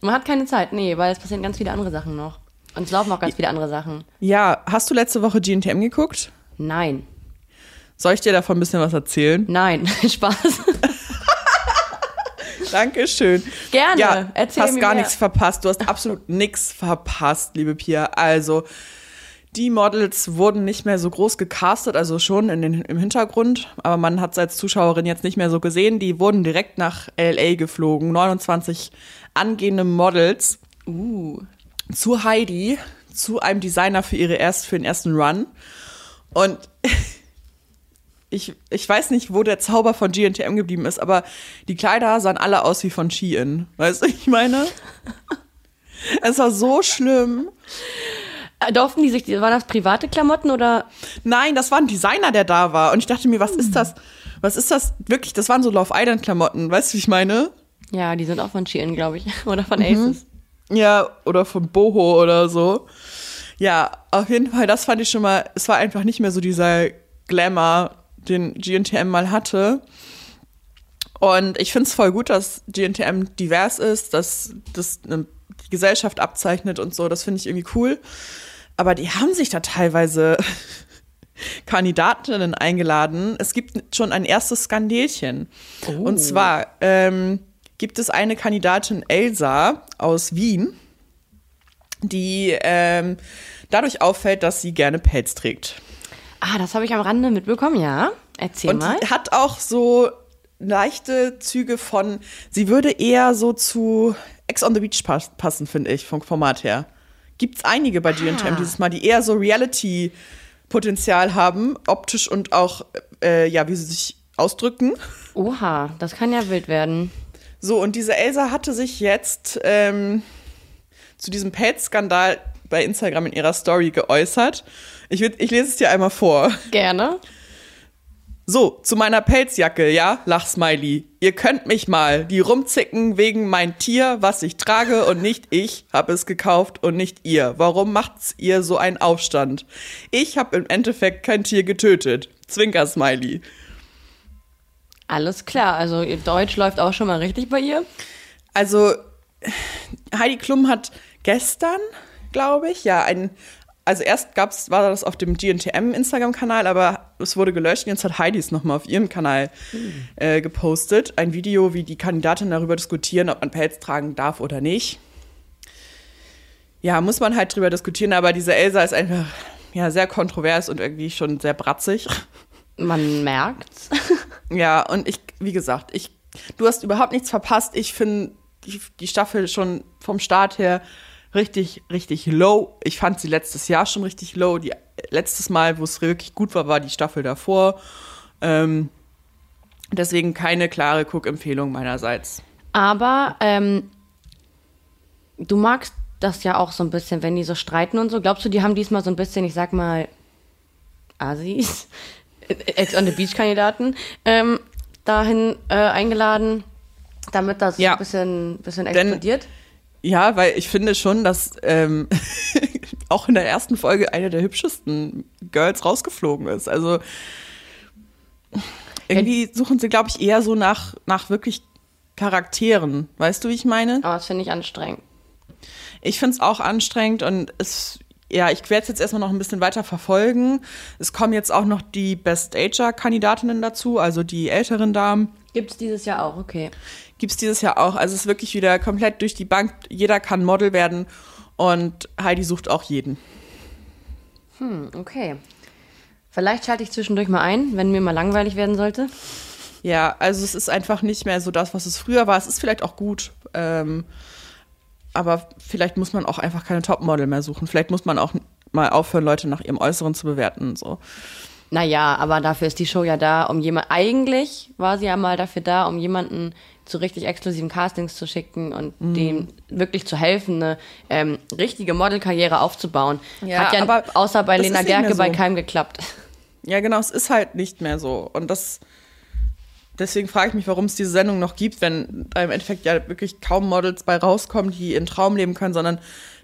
Man hat keine Zeit, nee, weil es passieren ganz viele andere Sachen noch. Und es laufen auch ganz viele andere Sachen. Ja, hast du letzte Woche GNTM geguckt? Nein, Soll ich dir davon ein bisschen was erzählen? nein, Spaß. Dankeschön. Gerne, Ja, erzähl hast mir gar mehr. nichts verpasst. Du hast absolut nichts verpasst, liebe Pia. Also, die Models wurden nicht mehr so groß gecastet, also schon in den, im Hintergrund, aber man hat es als Zuschauerin jetzt nicht mehr so gesehen. Die wurden direkt nach LA geflogen. 29 angehende Models Uh. zu Heidi, zu einem Designer für ihre erst für den ersten Run. Und ich, ich weiß nicht, wo der Zauber von GNTM geblieben ist, aber die Kleider sahen alle aus wie von Shein. Weißt du, ich meine? Es war so schlimm. Äh, Durften die sich, waren das private Klamotten oder? Nein, das war ein Designer, der da war. Und ich dachte mir, was ist das? Was ist das? Wirklich, das waren so Love Island Klamotten. Weißt du, wie ich meine? Ja, die sind auch von Shein, glaube ich. Oder Mhm. von Aces. Ja, oder von Boho oder so. Ja, auf jeden Fall, das fand ich schon mal, es war einfach nicht mehr so dieser Glamour, den GNTM mal hatte. Und ich finde es voll gut, dass GNTM divers ist, dass das eine die Gesellschaft abzeichnet und so. Das finde ich irgendwie cool. Aber die haben sich da teilweise Kandidatinnen eingeladen. Es gibt schon ein erstes Skandelchen. Und zwar ähm, gibt es eine Kandidatin Elsa aus Wien, die ähm, dadurch auffällt, dass sie gerne Pelz trägt. Ah, das habe ich am Rande mitbekommen, ja. Erzähl Und mal. hat auch so leichte Züge von, sie würde eher so zu Ex on the Beach pass passen, finde ich, vom Format her. Gibt es einige bei GNTM Ah. dieses Mal, die eher so Reality-Potenzial haben, optisch und auch, äh, ja, wie sie sich ausdrücken. Oha, das kann ja wild werden. So, und diese Elsa hatte sich jetzt ähm, zu diesem Pelzskandal bei Instagram in ihrer Story geäußert. Ich, ich lese es dir einmal vor. Gerne. So, zu meiner Pelzjacke, ja? Lachsmiley. Ihr könnt mich mal. Die rumzicken wegen mein Tier, was ich trage und nicht ich habe es gekauft und nicht ihr. Warum macht's ihr so einen Aufstand? Ich habe im Endeffekt kein Tier getötet. Zwinker-Smiley. Alles klar, also ihr Deutsch läuft auch schon mal richtig bei ihr. Also, Heidi Klum hat gestern, glaube ich, ja, ein, also erst gab's, war das auf dem GNTM Instagram-Kanal, aber es wurde gelöscht. Jetzt hat Heidi es nochmal auf ihrem Kanal äh, gepostet. Ein Video, wie die Kandidatinnen darüber diskutieren, ob man Pelz tragen darf oder nicht. Ja, muss man halt drüber diskutieren, aber diese Elsa ist einfach ja, sehr kontrovers und irgendwie schon sehr bratzig. Man merkt's. Ja, und ich, wie gesagt, ich, du hast überhaupt nichts verpasst. Ich finde die, die Staffel schon vom Start her richtig, richtig low. Ich fand sie letztes Jahr schon richtig low. Die, letztes Mal, wo es wirklich gut war, war die Staffel davor. Ähm, deswegen keine klare Cook-Empfehlung meinerseits. Aber ähm, du magst das ja auch so ein bisschen, wenn die so streiten und so. Glaubst du, die haben diesmal so ein bisschen, ich sag mal, Asis, Ex on the Beach-Kandidaten, ähm, dahin äh, eingeladen, damit das Ja. ein bisschen, bisschen Denn- explodiert? Ja, weil ich finde schon, dass ähm, auch in der ersten Folge eine der hübschesten Girls rausgeflogen ist. Also irgendwie suchen sie, glaube ich, eher so nach, nach wirklich Charakteren. Weißt du, wie ich meine? Aber das finde ich anstrengend. Ich finde es auch anstrengend und es, ja, ich werde es jetzt erstmal noch ein bisschen weiter verfolgen. Es kommen jetzt auch noch die Best Ager-Kandidatinnen dazu, also die älteren Damen. Gibt's dieses Jahr auch, okay. Gibt es dieses Jahr auch. Also es ist wirklich wieder komplett durch die Bank. Jeder kann Model werden und Heidi sucht auch jeden. Hm, okay. Vielleicht schalte ich zwischendurch mal ein, wenn mir mal langweilig werden sollte. Ja, also es ist einfach nicht mehr so das, was es früher war. Es ist vielleicht auch gut. Ähm, aber vielleicht muss man auch einfach keine Topmodel mehr suchen. Vielleicht muss man auch mal aufhören, Leute nach ihrem Äußeren zu bewerten und so. Naja, aber dafür ist die Show ja da, um jemand. Eigentlich war sie ja mal dafür da, um jemanden zu richtig exklusiven Castings zu schicken und Mhm. dem wirklich zu helfen, eine ähm, richtige Modelkarriere aufzubauen. Ja, Hat ja aber außer bei Lena Gerke bei so. keinem geklappt. Ja, genau, es ist halt nicht mehr so. Und das, deswegen frage ich mich, warum es diese Sendung noch gibt, wenn da im Endeffekt ja wirklich kaum Models bei rauskommen, die ihren Traum leben können, sondern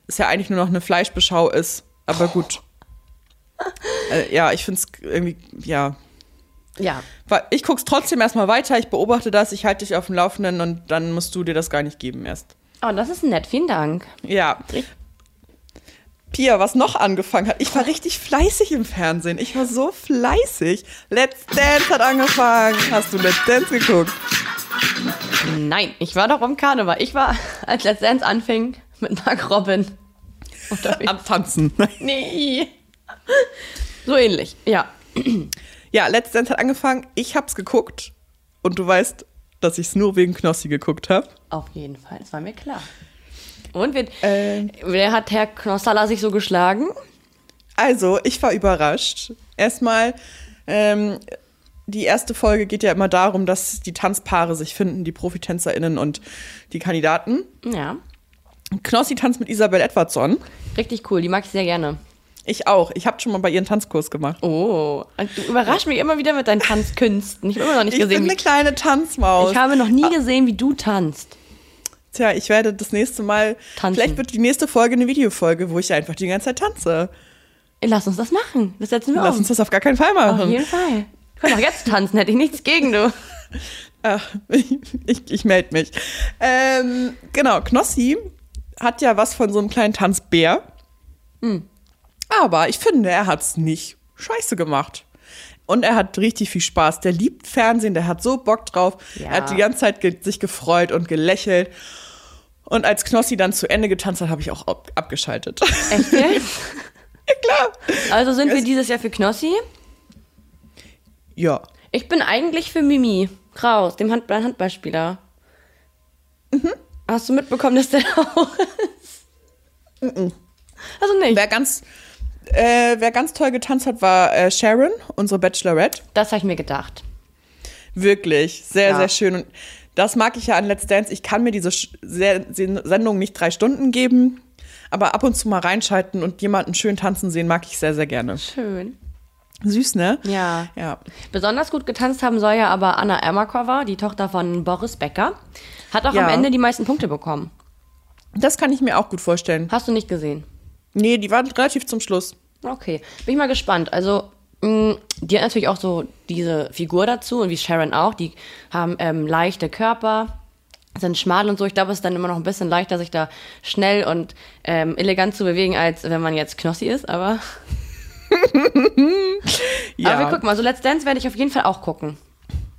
es ja eigentlich nur noch eine Fleischbeschau ist. Aber gut. Äh, ja, ich finde es irgendwie, ja. Ja. Ich guck's trotzdem erstmal weiter, ich beobachte das, ich halte dich auf dem Laufenden und dann musst du dir das gar nicht geben erst. Oh, das ist nett. Vielen Dank. Ja. Pia, was noch angefangen hat. Ich war richtig fleißig im Fernsehen. Ich war so fleißig. Let's Dance hat angefangen. Hast du Let's Dance geguckt? Nein, ich war doch im Karneval. Ich war, als Let's Dance anfing, mit Mark Robin. unterwegs. Am Tanzen. Nee. So ähnlich, ja. Ja, Let's Dance hat angefangen. Ich hab's geguckt. Und du weißt, dass ich's nur wegen Knossi geguckt habe. Auf jeden Fall, das war mir klar. Und wer, Ähm. wer hat Herr Knossalla sich so geschlagen? Also, ich war überrascht. Erstmal, ähm, die erste Folge geht ja immer darum, dass die Tanzpaare sich finden, die ProfitänzerInnen und die Kandidaten. Ja, Knossi tanzt mit Isabel Edwardson. richtig cool, die mag ich sehr gerne. Ich auch. Ich habe schon mal bei ihren Tanzkurs gemacht. Oh, du überraschst mich immer wieder mit deinen Tanzkünsten. Ich habe immer noch nicht Ich bin gesehen, eine wie, kleine Tanzmaus. ich habe noch nie gesehen, wie du tanzt. Tja, ich werde das nächste Mal. Tanzen. Vielleicht wird die nächste Folge eine Videofolge, wo ich einfach die ganze Zeit tanze. Lass uns das machen. Das setzen wir Lass um. uns das auf gar keinen Fall Auf machen. jeden Fall. Wir können auch jetzt tanzen, hätte ich nichts gegen, du. Ach, ich ich, ich melde mich. Ähm, genau, Knossi hat ja was von so einem kleinen Tanzbär. Aber ich finde, er hat's nicht scheiße gemacht. Und er hat richtig viel Spaß. Der liebt Fernsehen, der hat so Bock drauf. Ja. Er hat die ganze Zeit ge sich gefreut und gelächelt. Und als Knossi dann zu Ende getanzt hat, habe ich auch ab abgeschaltet. Echt ja, klar. Also sind wir Es- dieses Jahr für Knossi. Ja. Ich bin eigentlich für Mimi Kraus, dem Hand Handballspieler. Mhm. Hast du mitbekommen, dass der auch ist? Also nicht. Wer ganz, äh, wer ganz toll getanzt hat, war äh, Sharon, unsere Bachelorette. Das habe ich mir gedacht. Wirklich, sehr, Ja. sehr schön. Und das mag ich ja an Let's Dance. Ich kann mir diese Sendung nicht drei Stunden geben. Aber ab und zu mal reinschalten und jemanden schön tanzen sehen, mag ich sehr, sehr gerne. Schön. Süß, ne? Ja. Ja. Besonders gut getanzt haben soll ja aber Anna Ermakova, die Tochter von Boris Becker. Hat auch Ja. am Ende die meisten Punkte bekommen. Das kann ich mir auch gut vorstellen. Hast du nicht gesehen? Nee, die waren relativ zum Schluss. Okay, bin ich mal gespannt. Also, mh, die hat natürlich auch so diese Figur dazu und wie Sharon auch. Die haben ähm, leichte Körper, sind schmal und so. Ich glaube, es ist dann immer noch ein bisschen leichter, sich da schnell und ähm, elegant zu bewegen, als wenn man jetzt Knossi ist. Aber, Ja. aber wir gucken mal. So Let's Dance werde ich auf jeden Fall auch gucken.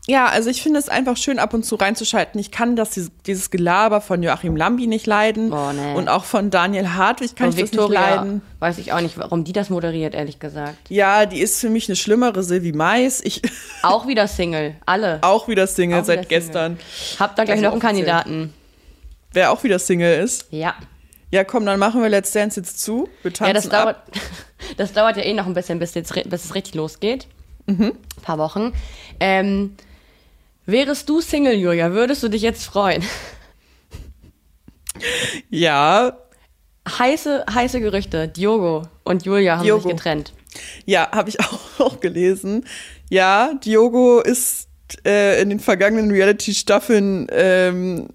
Ja, also ich finde es einfach schön, ab und zu reinzuschalten. Ich kann das, dieses, Gelaber von Joachim Lambi nicht leiden. Oh, nee. Und auch von Daniel Hartwig kann Und ich das nicht Victoria leiden. weiß ich auch nicht, warum die das moderiert, ehrlich gesagt. Ja, die ist für mich eine schlimmere Silvi Mais. Ich Auch wieder Single, alle. auch wieder Single Auch wieder seit Single. gestern. Habt da gleich noch einen. Kandidaten. Wer auch wieder Single ist. Ja. Ja, komm, dann machen wir Let's Dance jetzt zu. Wir tanzen Ja, das dauert, ab. das dauert ja eh noch ein bisschen, bis, jetzt, bis es richtig losgeht. Mhm. Ein paar Wochen. Ähm, wärest du Single, Julia, würdest du dich jetzt freuen? Ja, Heiße, heiße Gerüchte. Diogo und Julia haben Diogo. sich getrennt. ja, habe ich auch, auch gelesen. Ja, Diogo ist äh, in den vergangenen Reality-Staffeln, ähm,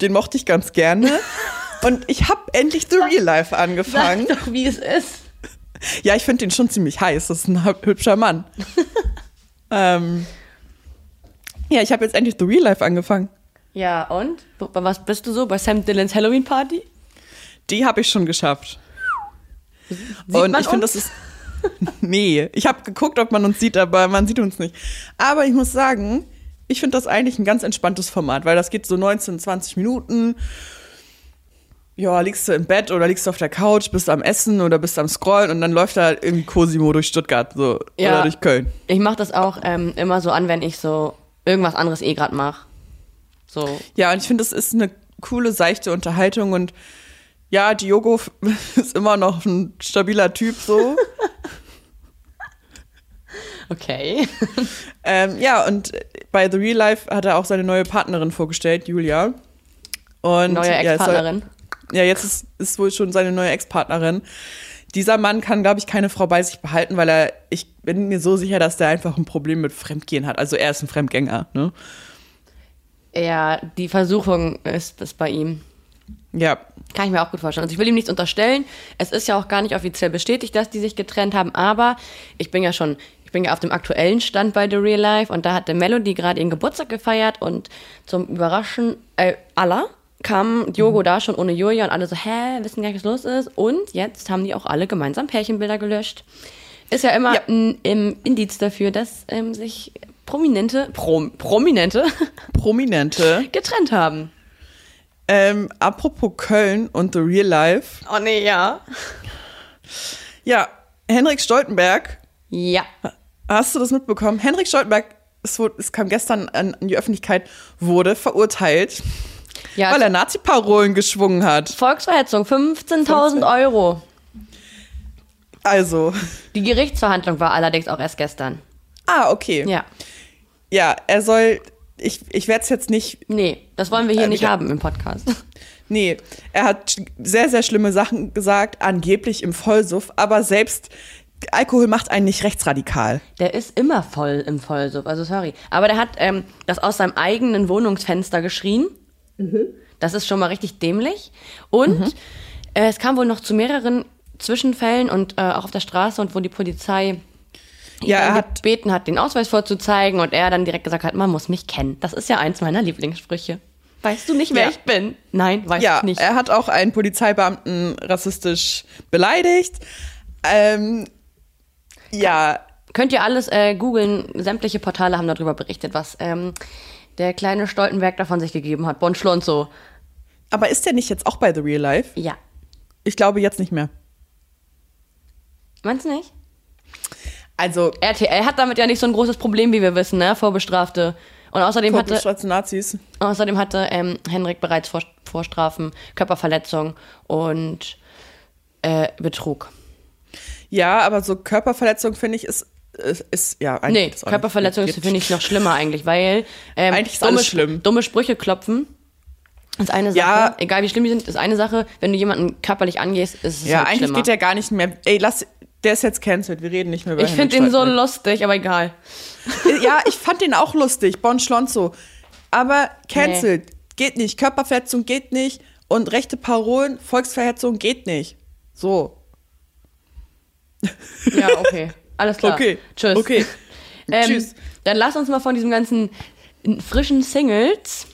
den mochte ich ganz gerne. Und ich habe endlich The Real Life angefangen. Sag doch, wie es ist. Ja, ich finde den schon ziemlich heiß. Das ist ein hü- hübscher Mann. ähm, ja, ich habe jetzt endlich The Real Life angefangen. Ja, und? Bei was bist du so? Bei Sam Dillons Halloween Party? Die habe ich schon geschafft. Sieht und man ich finde, das ist. nee, ich habe geguckt, ob man uns sieht, aber man sieht uns nicht. Aber ich muss sagen, ich finde das eigentlich ein ganz entspanntes Format, weil das geht so 19, 20 Minuten. Ja, liegst du im Bett oder liegst du auf der Couch, bist am Essen oder bist am Scrollen und dann läuft da irgendwie Cosimo durch Stuttgart so Ja. oder durch Köln. Ich mache das auch ähm, immer so an, wenn ich so irgendwas anderes eh gerade mache. So. Ja, und ich finde, es ist eine coole, seichte Unterhaltung und ja, Diogo ist immer noch ein stabiler Typ so. Okay. ähm, ja, und bei The Real Life hat er auch seine neue Partnerin vorgestellt, Julia. Und Neue ja, Ex-Partnerin. Ja, jetzt ist, ist wohl schon seine neue Ex-Partnerin. Dieser Mann kann, glaube ich, keine Frau bei sich behalten, weil er, ich bin mir so sicher, dass der einfach ein Problem mit Fremdgehen hat. Also er ist ein Fremdgänger, ne? Ja, die Versuchung ist es bei ihm. Ja. Kann ich mir auch gut vorstellen. Also ich will ihm nichts unterstellen. Es ist ja auch gar nicht offiziell bestätigt, dass die sich getrennt haben, aber ich bin ja schon, ich bin ja auf dem aktuellen Stand bei The Real Life und da hatte Melody gerade ihren Geburtstag gefeiert und zum Überraschen äh, aller kam Diogo da schon ohne Julia und alle so, hä, wissen gar nicht, was los ist. Und jetzt haben die auch alle gemeinsam Pärchenbilder gelöscht. Ist ja immer Ja. ein, ein Indiz dafür, dass ähm, sich Prominente, Prom, Prominente Prominente. getrennt haben. Ähm, apropos Köln und The Real Life. Oh nee, ja. Ja, Henrik Stoltenberg Ja. Hast du das mitbekommen? Henrik Stoltenberg, es, wurde, es kam gestern an, an die Öffentlichkeit, wurde verurteilt, ja weil er Nazi-Parolen geschwungen hat. Volksverhetzung, 15.000 Euro. Also, Die Gerichtsverhandlung war allerdings auch erst gestern. ah, okay. Ja, Ja. er soll, ich, ich werde es jetzt nicht, Nee, das wollen wir hier Äh, nicht haben im Podcast. nee, er hat sehr, sehr schlimme Sachen gesagt, angeblich im Vollsuff, aber selbst Alkohol macht einen nicht rechtsradikal. Der ist immer voll im Vollsuff, also sorry. Aber der hat ähm, das aus seinem eigenen Wohnungsfenster geschrien. Das ist schon mal richtig dämlich. Und äh, es kam wohl noch zu mehreren Zwischenfällen und äh, auch auf der Straße und wo die Polizei ihn Ja, dann hat- gebeten hat, den Ausweis vorzuzeigen und er dann direkt gesagt hat, man muss mich kennen. Das ist ja eins meiner Lieblingssprüche. Weißt du nicht, wer Ja. ich bin? Nein, weiß Ja, ich nicht. er hat auch einen Polizeibeamten rassistisch beleidigt. Ähm, ja, Könnt ihr alles äh, googeln. Sämtliche Portale haben darüber berichtet, was ähm, der kleine Stoltenberg davon sich gegeben hat. Bon Schlonzo. aber ist der nicht jetzt auch bei The Real Life? Ja. Ich glaube jetzt nicht mehr. Meinst du nicht? Also, RTL hat damit ja nicht so ein großes Problem, wie wir wissen, ne? Vorbestrafte. Und außerdem hatte, Nazis. außerdem hatte ähm, Henrik bereits Vor Vorstrafen, Körperverletzung und äh, Betrug. Ja, aber so Körperverletzung finde ich ist, ist, ist ja eigentlich. Nee, Körperverletzung finde ich, noch schlimmer eigentlich, weil ähm, Eigentlich ist dumme, alles schlimm. dumme Sprüche klopfen Das ist eine Sache, Ja. egal wie schlimm die sind, ist eine Sache, wenn du jemanden körperlich angehst, ist es Ja, halt eigentlich schlimmer. geht der gar nicht mehr. Ey, lass, der ist jetzt cancelled. Wir reden nicht mehr über ich finde ihn so lustig, aber egal. Ja, ich fand den auch lustig, Bon Schlonzo. Aber cancelled. Geht nicht. Körperverletzung geht nicht. Und rechte Parolen, Volksverhetzung geht nicht. So. Ja, okay. Alles klar. Okay. Tschüss. Okay. Ähm, Tschüss. Dann lass uns mal von diesem ganzen frischen Singles.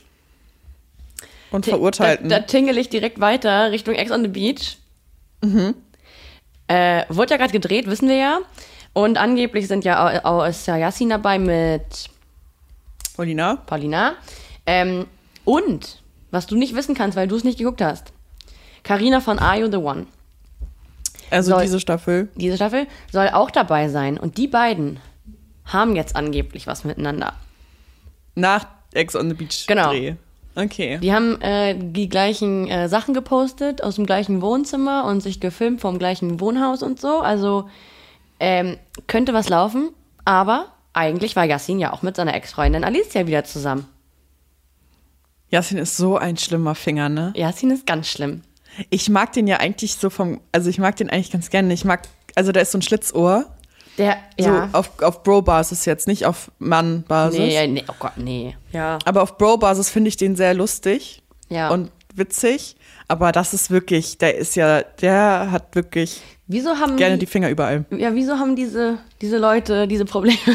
Und Verurteilten. Da, da tingle ich direkt weiter Richtung Ex on the Beach. Äh, wurde ja gerade gedreht, wissen wir ja. Und angeblich sind ja auch, auch ist ja Yassin dabei mit Paulina? Paulina. Ähm, und, was du nicht wissen kannst, weil du es nicht geguckt hast. Carina von Are You the One. Also Soll- diese Staffel. Diese Staffel soll auch dabei sein. Und die beiden haben jetzt angeblich was miteinander. Nach Ex on the Beach Genau. Dreh. Okay. Die haben äh, die gleichen äh, Sachen gepostet aus dem gleichen Wohnzimmer und sich gefilmt vom gleichen Wohnhaus und so. Also ähm, könnte was laufen, aber eigentlich war Yassin ja auch mit seiner Ex-Freundin Alicia wieder zusammen. Yasin ist so ein schlimmer Finger, ne? Yassin ist ganz schlimm. Ich mag den ja eigentlich so vom, also ich mag den eigentlich ganz gerne. Ich mag, also da ist so ein Schlitzohr. Der, So ja. auf, auf Bro-Basis jetzt, nicht auf Mann-Basis. nee, nee, oh Gott, nee. Ja. Aber auf Bro-Basis finde ich den sehr lustig Ja. und witzig. Aber das ist wirklich, der ist ja, der hat wirklich Wieso haben gerne die Finger überall. Ja, wieso haben diese, diese Leute diese Probleme?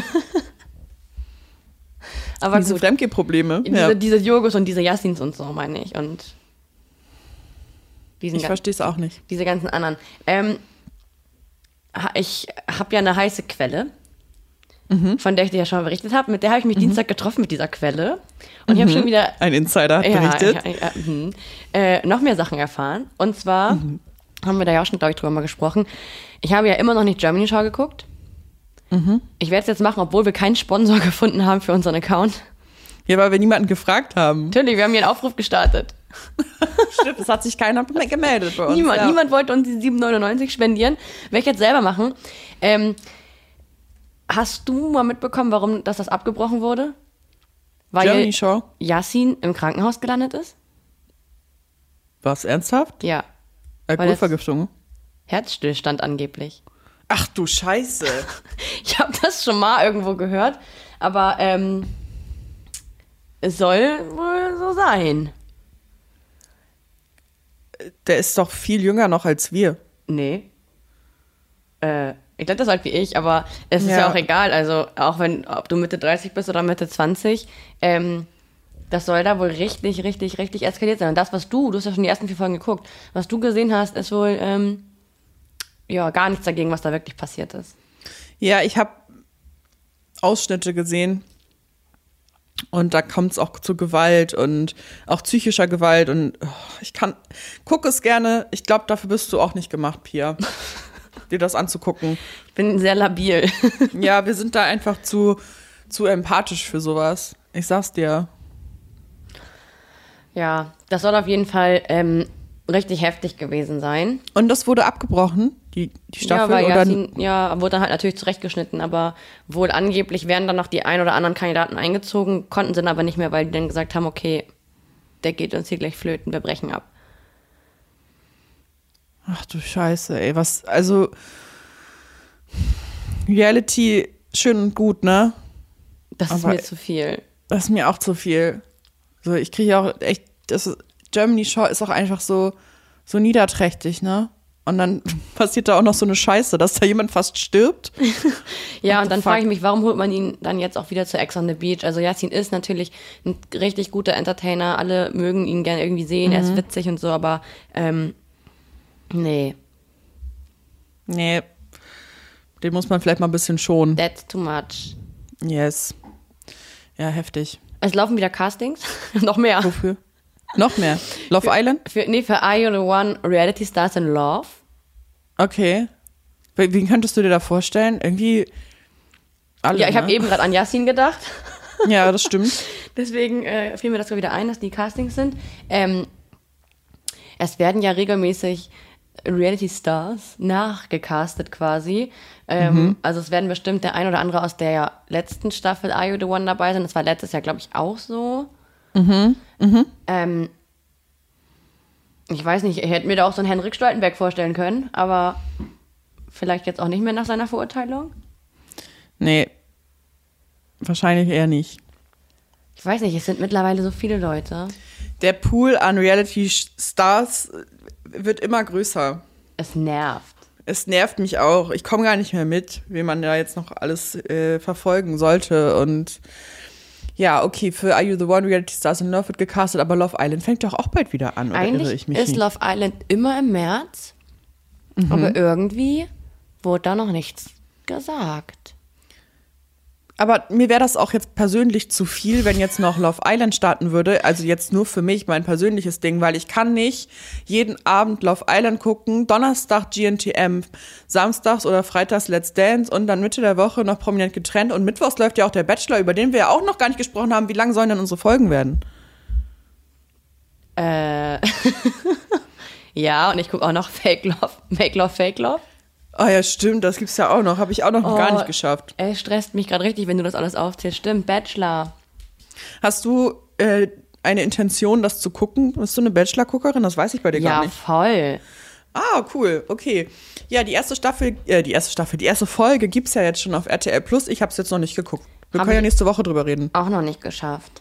Aber Diese. Fremdgeh-Probleme. Diese, Ja. diese Jogos und diese Yassins und so, meine ich. Und diesen Ich verstehe es auch nicht. diese ganzen anderen. Ähm, ich habe ja eine heiße Quelle, Mhm. von der ich dir ja schon mal berichtet habe. Mit der habe ich mich Dienstag getroffen, mit dieser Quelle. Und ich habe schon wieder Ein Insider hat ja, berichtet. ja, ja, mhm. äh, noch mehr Sachen erfahren. Und zwar Mhm. haben wir da ja auch schon, glaube ich, drüber mal gesprochen. Ich habe ja immer noch nicht Germany Show geguckt. Mhm. Ich werde es jetzt machen, obwohl wir keinen Sponsor gefunden haben für unseren Account. Ja, weil wir niemanden gefragt haben. Natürlich, wir haben hier einen Aufruf gestartet. Stimmt, es hat sich keiner gemeldet bei uns. Niemand, ja. niemand wollte uns die 7,99 spendieren. Werde ich jetzt selber machen. Ähm, hast du mal mitbekommen, warum dass das abgebrochen wurde? Weil Germany Show. Yassin im Krankenhaus gelandet ist? Was, ernsthaft? Ja. Alkoholvergiftung? Herzstillstand angeblich. Ach du Scheiße. Ich habe das schon mal irgendwo gehört, aber ähm, es soll wohl so sein. Der ist doch viel jünger noch als wir. Nee. Äh, ich glaube, das ist halt wie ich, aber es ist ja. Ja. auch egal. Also, auch wenn, ob du Mitte 30 bist oder Mitte 20, ähm, das soll da wohl richtig, richtig, richtig eskaliert sein. Und das, was du, du hast ja schon die ersten vier Folgen geguckt, was du gesehen hast, ist wohl, ähm, ja, gar nichts dagegen, was da wirklich passiert ist. Ja, ich habe Ausschnitte gesehen und da kommt es auch zu Gewalt und auch psychischer Gewalt und oh, ich kann, guck es gerne. Ich glaube, dafür bist du auch nicht gemacht, Pia, dir das anzugucken. Ich bin sehr labil. Ja, wir sind da einfach zu, zu empathisch für sowas. Ich sag's dir. ja, das soll auf jeden Fall ähm, richtig heftig gewesen sein. Und das wurde abgebrochen, die, die Staffel, ja, oder? Yasin, ja, wurde dann halt natürlich zurechtgeschnitten, aber wohl angeblich werden dann noch die ein oder anderen Kandidaten eingezogen, konnten sie dann aber nicht mehr, weil die dann gesagt haben, okay, der geht uns hier gleich flöten, wir brechen ab. Ach du Scheiße, ey, was, also Reality schön und gut, ne? Das ist Aber- mir zu viel. Das ist mir auch zu viel. So, ich kriege auch echt, das ist, Germany Show ist auch einfach so, so niederträchtig, ne? Und dann passiert da auch noch so eine Scheiße, dass da jemand fast stirbt. Ja, What und dann frage ich mich, warum holt man ihn dann jetzt auch wieder zu Ex on the Beach? Also Yasin ist natürlich ein richtig guter Entertainer, alle mögen ihn gerne irgendwie sehen, er Mhm. ist witzig und so, aber ähm, nee, Nee. Den muss man vielleicht mal ein bisschen schonen. that's too much. Yes. Ja, heftig. Es laufen wieder Castings, noch mehr. Wofür? Noch mehr. Love Island? Für, nee, für Are You the One Reality Stars in Love. Okay. Wie wie könntest du dir da vorstellen? Irgendwie alle, Ja, ich habe ne? eben gerade an Yasin gedacht. Ja, das stimmt. Deswegen äh, fiel mir das gerade wieder ein, dass die Castings sind. Ähm, es werden ja regelmäßig Reality Stars nachgecastet quasi. Ähm, Also es werden bestimmt der ein oder andere aus der letzten Staffel Are You the One dabei sein. Das war letztes Jahr, glaube ich, auch so. Ähm, Ich weiß nicht, ich hätte mir da auch so einen Henrik Stoltenberg vorstellen können, aber vielleicht jetzt auch nicht mehr nach seiner Verurteilung. Nee. Wahrscheinlich eher nicht. Ich weiß nicht, es sind mittlerweile so viele Leute. Der Pool an Reality Stars wird immer größer. Es nervt. Es nervt mich auch. Ich komme gar nicht mehr mit, wie man da jetzt noch alles äh, verfolgen sollte. Und ja, okay, für Are You the One Reality Stars in Love wird gecastet, aber Love Island fängt doch auch bald wieder an, oder irre Eigentlich ich mich ist nicht? Love Island immer im März, aber irgendwie wurde da noch nichts gesagt. Aber mir wäre das auch jetzt persönlich zu viel, wenn jetzt noch Love Island starten würde. Also jetzt nur für mich mein persönliches Ding, weil ich kann nicht jeden Abend Love Island gucken, Donnerstag GNTM, samstags oder freitags Let's Dance und dann Mitte der Woche noch prominent getrennt. Und mittwochs läuft ja auch der Bachelor, über den wir ja auch noch gar nicht gesprochen haben. Wie lang sollen denn unsere Folgen werden? Äh, ja, und ich gucke auch noch Fake Love, Make Love, Fake Love. Ah ja, stimmt, das gibt's ja auch noch. Habe ich auch noch gar Oh. nicht geschafft. Ey, stresst mich gerade richtig, wenn du das alles aufzählst. Stimmt, Bachelor. Hast du äh, eine Intention, das zu gucken? Bist du eine Bachelor-Guckerin? Das weiß ich bei dir gar Ja, nicht. voll. Ah, cool. Okay. Ja, die erste Staffel, äh, die erste Staffel, die erste Folge gibt's ja jetzt schon auf RTL Plus. Ich habe es jetzt noch nicht geguckt. Wir Hab können ja nächste Woche drüber reden. Auch noch nicht geschafft.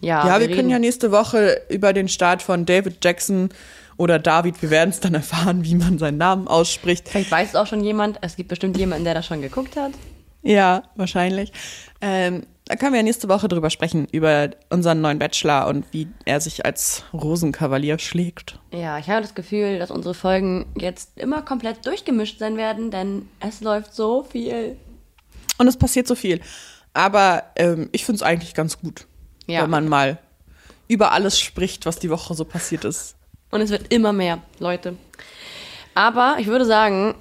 Ja, ja, wir, können reden- ja nächste Woche über den Start von David Jackson oder David, wir werden es dann erfahren, wie man seinen Namen ausspricht. Vielleicht weiß es auch schon jemand. Es gibt bestimmt jemanden, der das schon geguckt hat. Ja, wahrscheinlich. Ähm, da können wir ja nächste Woche drüber sprechen, über unseren neuen Bachelor und wie er sich als Rosenkavalier schlägt. Ja, ich habe das Gefühl, dass unsere Folgen jetzt immer komplett durchgemischt sein werden, denn es läuft so viel. Und es passiert so viel. Aber ähm, ich finde es eigentlich ganz gut, Ja. wenn man mal über alles spricht, was die Woche so passiert ist. Und es wird immer mehr, Leute. Aber ich würde sagen,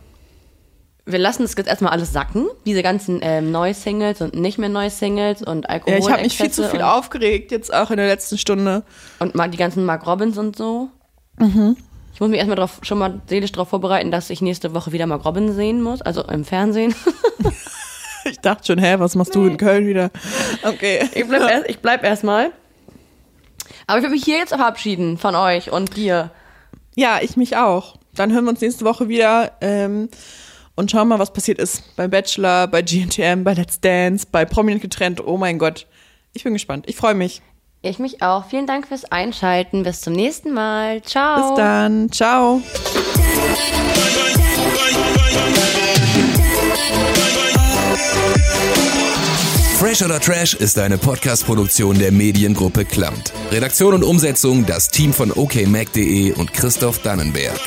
wir lassen das jetzt erstmal alles sacken. Diese ganzen ähm, Neusingles und nicht mehr Neusingles und Alkohol. Ja, ich habe mich viel zu viel aufgeregt, jetzt auch in der letzten Stunde. Und mal die ganzen Mark Robbins und so. Mhm. Ich muss mich erstmal drauf, schon mal seelisch darauf vorbereiten, dass ich nächste Woche wieder Mark Robbins sehen muss, also im Fernsehen. Ich dachte schon, hä, was machst du in Köln wieder? Okay. Ich bleib, erst, ich bleib erstmal. Aber ich will mich hier jetzt verabschieden von euch und dir. Ja, ich mich auch. Dann hören wir uns nächste Woche wieder ähm, und schauen mal, was passiert ist beim Bachelor, bei GNTM, bei Let's Dance, bei Prominent getrennt. Oh mein Gott. Ich bin gespannt. Ich freue mich. Ich mich auch. Vielen Dank fürs Einschalten. Bis zum nächsten Mal. Ciao. Bis dann. Ciao. Fresh oder Trash ist eine Podcast-Produktion der Mediengruppe Klammt. Redaktion und Umsetzung das Team von okmac.de und Christoph Dannenberg.